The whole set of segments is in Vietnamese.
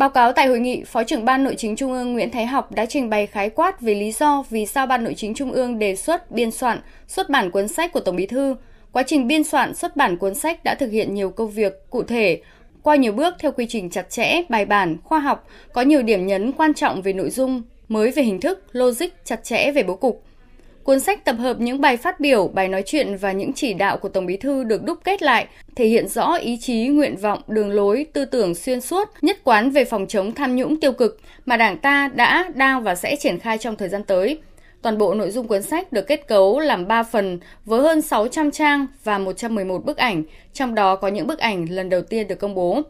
Báo cáo tại hội nghị, Phó trưởng Ban Nội chính Trung ương Nguyễn Thái Học đã trình bày khái quát về lý do vì sao Ban Nội chính Trung ương đề xuất biên soạn, xuất bản cuốn sách của Tổng Bí thư. Quá trình biên soạn, xuất bản cuốn sách đã thực hiện nhiều công việc cụ thể, qua nhiều bước theo quy trình chặt chẽ, bài bản, khoa học, có nhiều điểm nhấn quan trọng về nội dung, mới về hình thức, logic, chặt chẽ về bố cục. Cuốn sách tập hợp những bài phát biểu, bài nói chuyện và những chỉ đạo của Tổng Bí thư được đúc kết lại, thể hiện rõ ý chí, nguyện vọng, đường lối, tư tưởng xuyên suốt, nhất quán về phòng chống tham nhũng tiêu cực mà Đảng ta đã, đang và sẽ triển khai trong thời gian tới. Toàn bộ nội dung cuốn sách được kết cấu làm 3 phần với hơn 600 trang và 111 bức ảnh, trong đó có những bức ảnh lần đầu tiên được công bố.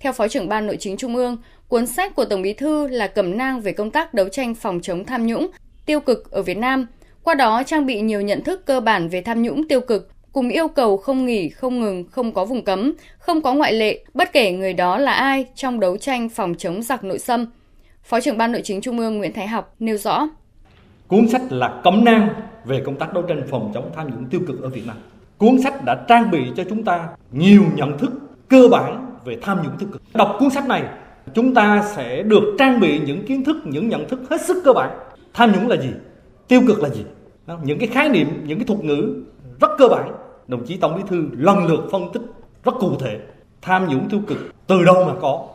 Theo Phó trưởng Ban Nội chính Trung ương, cuốn sách của Tổng Bí thư là cẩm nang về công tác đấu tranh phòng chống tham nhũng, tiêu cực ở Việt Nam, qua đó trang bị nhiều nhận thức cơ bản về tham nhũng tiêu cực, cùng yêu cầu không nghỉ, không ngừng, không có vùng cấm, không có ngoại lệ, bất kể người đó là ai trong đấu tranh phòng chống giặc nội xâm. Phó trưởng Ban Nội chính Trung ương Nguyễn Thái Học nêu rõ. Cuốn sách là cấm nang về công tác đấu tranh phòng chống tham nhũng tiêu cực ở Việt Nam. Cuốn sách đã trang bị cho chúng ta nhiều nhận thức cơ bản về tham nhũng tiêu cực. Đọc cuốn sách này, chúng ta sẽ được trang bị những kiến thức, những nhận thức hết sức cơ bản. Tham nhũng là gì? Tiêu cực là gì? Những cái khái niệm, những cái thuật ngữ rất cơ bản. Đồng chí Tổng Bí thư lần lượt phân tích rất cụ thể. Tham nhũng tiêu cực từ đâu mà có?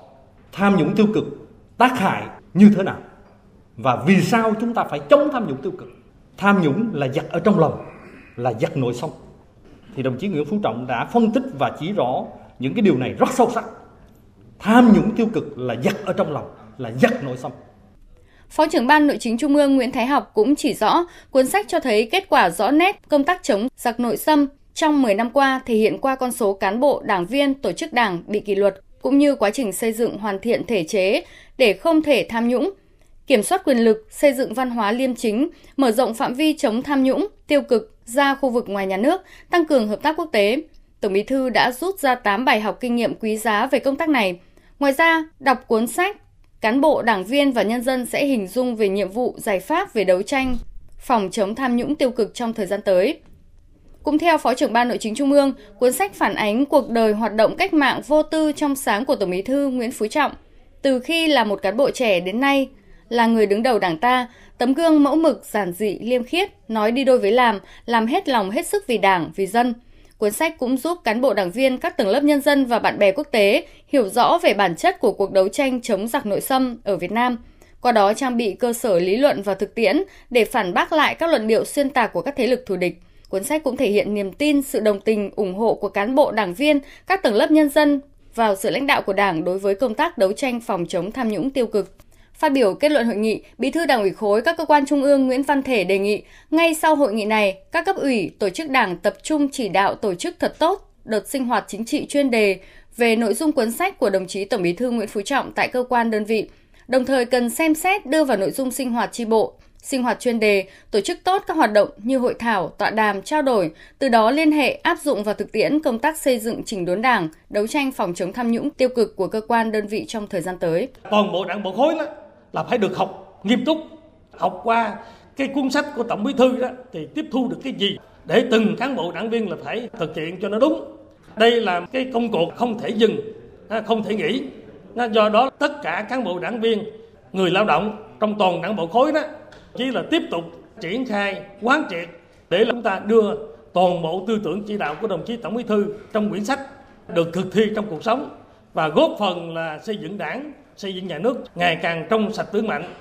Tham nhũng tiêu cực tác hại như thế nào? Và vì sao chúng ta phải chống tham nhũng tiêu cực? Tham nhũng là giặc ở trong lòng, là giặc nội sông. Thì đồng chí Nguyễn Phú Trọng đã phân tích và chỉ rõ những cái điều này rất sâu sắc. Tham nhũng tiêu cực là giặc ở trong lòng, là giặc nội sông. Phó trưởng Ban Nội chính Trung ương Nguyễn Thái Học cũng chỉ rõ, cuốn sách cho thấy kết quả rõ nét công tác chống giặc nội xâm trong 10 năm qua thể hiện qua con số cán bộ, đảng viên, tổ chức đảng bị kỷ luật, cũng như quá trình xây dựng hoàn thiện thể chế để không thể tham nhũng, kiểm soát quyền lực, xây dựng văn hóa liêm chính, mở rộng phạm vi chống tham nhũng, tiêu cực ra khu vực ngoài nhà nước, tăng cường hợp tác quốc tế. Tổng Bí thư đã rút ra 8 bài học kinh nghiệm quý giá về công tác này. Ngoài ra, đọc cuốn sách cán bộ, đảng viên và nhân dân sẽ hình dung về nhiệm vụ, giải pháp về đấu tranh, phòng chống tham nhũng tiêu cực trong thời gian tới. Cũng theo Phó trưởng Ban Nội chính Trung ương, cuốn sách phản ánh cuộc đời hoạt động cách mạng vô tư trong sáng của Tổng bí thư Nguyễn Phú Trọng. Từ khi là một cán bộ trẻ đến nay, là người đứng đầu đảng ta, tấm gương mẫu mực, giản dị, liêm khiết, nói đi đôi với làm, làm hết lòng hết sức vì đảng, vì dân – Cuốn sách cũng giúp cán bộ đảng viên các tầng lớp nhân dân và bạn bè quốc tế hiểu rõ về bản chất của cuộc đấu tranh chống giặc nội xâm ở Việt Nam, qua đó trang bị cơ sở lý luận và thực tiễn để phản bác lại các luận điệu xuyên tạc của các thế lực thù địch. Cuốn sách cũng thể hiện niềm tin, sự đồng tình, ủng hộ của cán bộ đảng viên, các tầng lớp nhân dân vào sự lãnh đạo của Đảng đối với công tác đấu tranh phòng chống tham nhũng tiêu cực. Phát biểu kết luận hội nghị, Bí thư Đảng ủy khối các cơ quan trung ương Nguyễn Văn Thể đề nghị ngay sau hội nghị này, các cấp ủy, tổ chức Đảng tập trung chỉ đạo tổ chức thật tốt đợt sinh hoạt chính trị chuyên đề về nội dung cuốn sách của đồng chí Tổng Bí thư Nguyễn Phú Trọng tại cơ quan đơn vị, đồng thời cần xem xét đưa vào nội dung sinh hoạt tri bộ, sinh hoạt chuyên đề, tổ chức tốt các hoạt động như hội thảo, tọa đàm, trao đổi, từ đó liên hệ áp dụng vào thực tiễn công tác xây dựng chỉnh đốn đảng, đấu tranh phòng chống tham nhũng tiêu cực của cơ quan đơn vị trong thời gian tới. Toàn bộ đảng bộ khối đó là phải được học nghiêm túc, học qua cái cuốn sách của tổng bí thư đó, thì tiếp thu được cái gì để từng cán bộ đảng viên là phải thực hiện cho nó đúng. Đây là cái công cuộc không thể dừng à, không thể nghỉ. À, do đó tất cả cán bộ đảng viên, người lao động trong toàn đảng bộ khối đó, chỉ là tiếp tục triển khai, quán triệt để chúng ta đưa toàn bộ tư tưởng chỉ đạo của đồng chí tổng bí thư trong quyển sách được thực thi trong cuộc sống và góp phần là xây dựng đảng xây dựng nhà nước ngày càng trong sạch vững mạnh.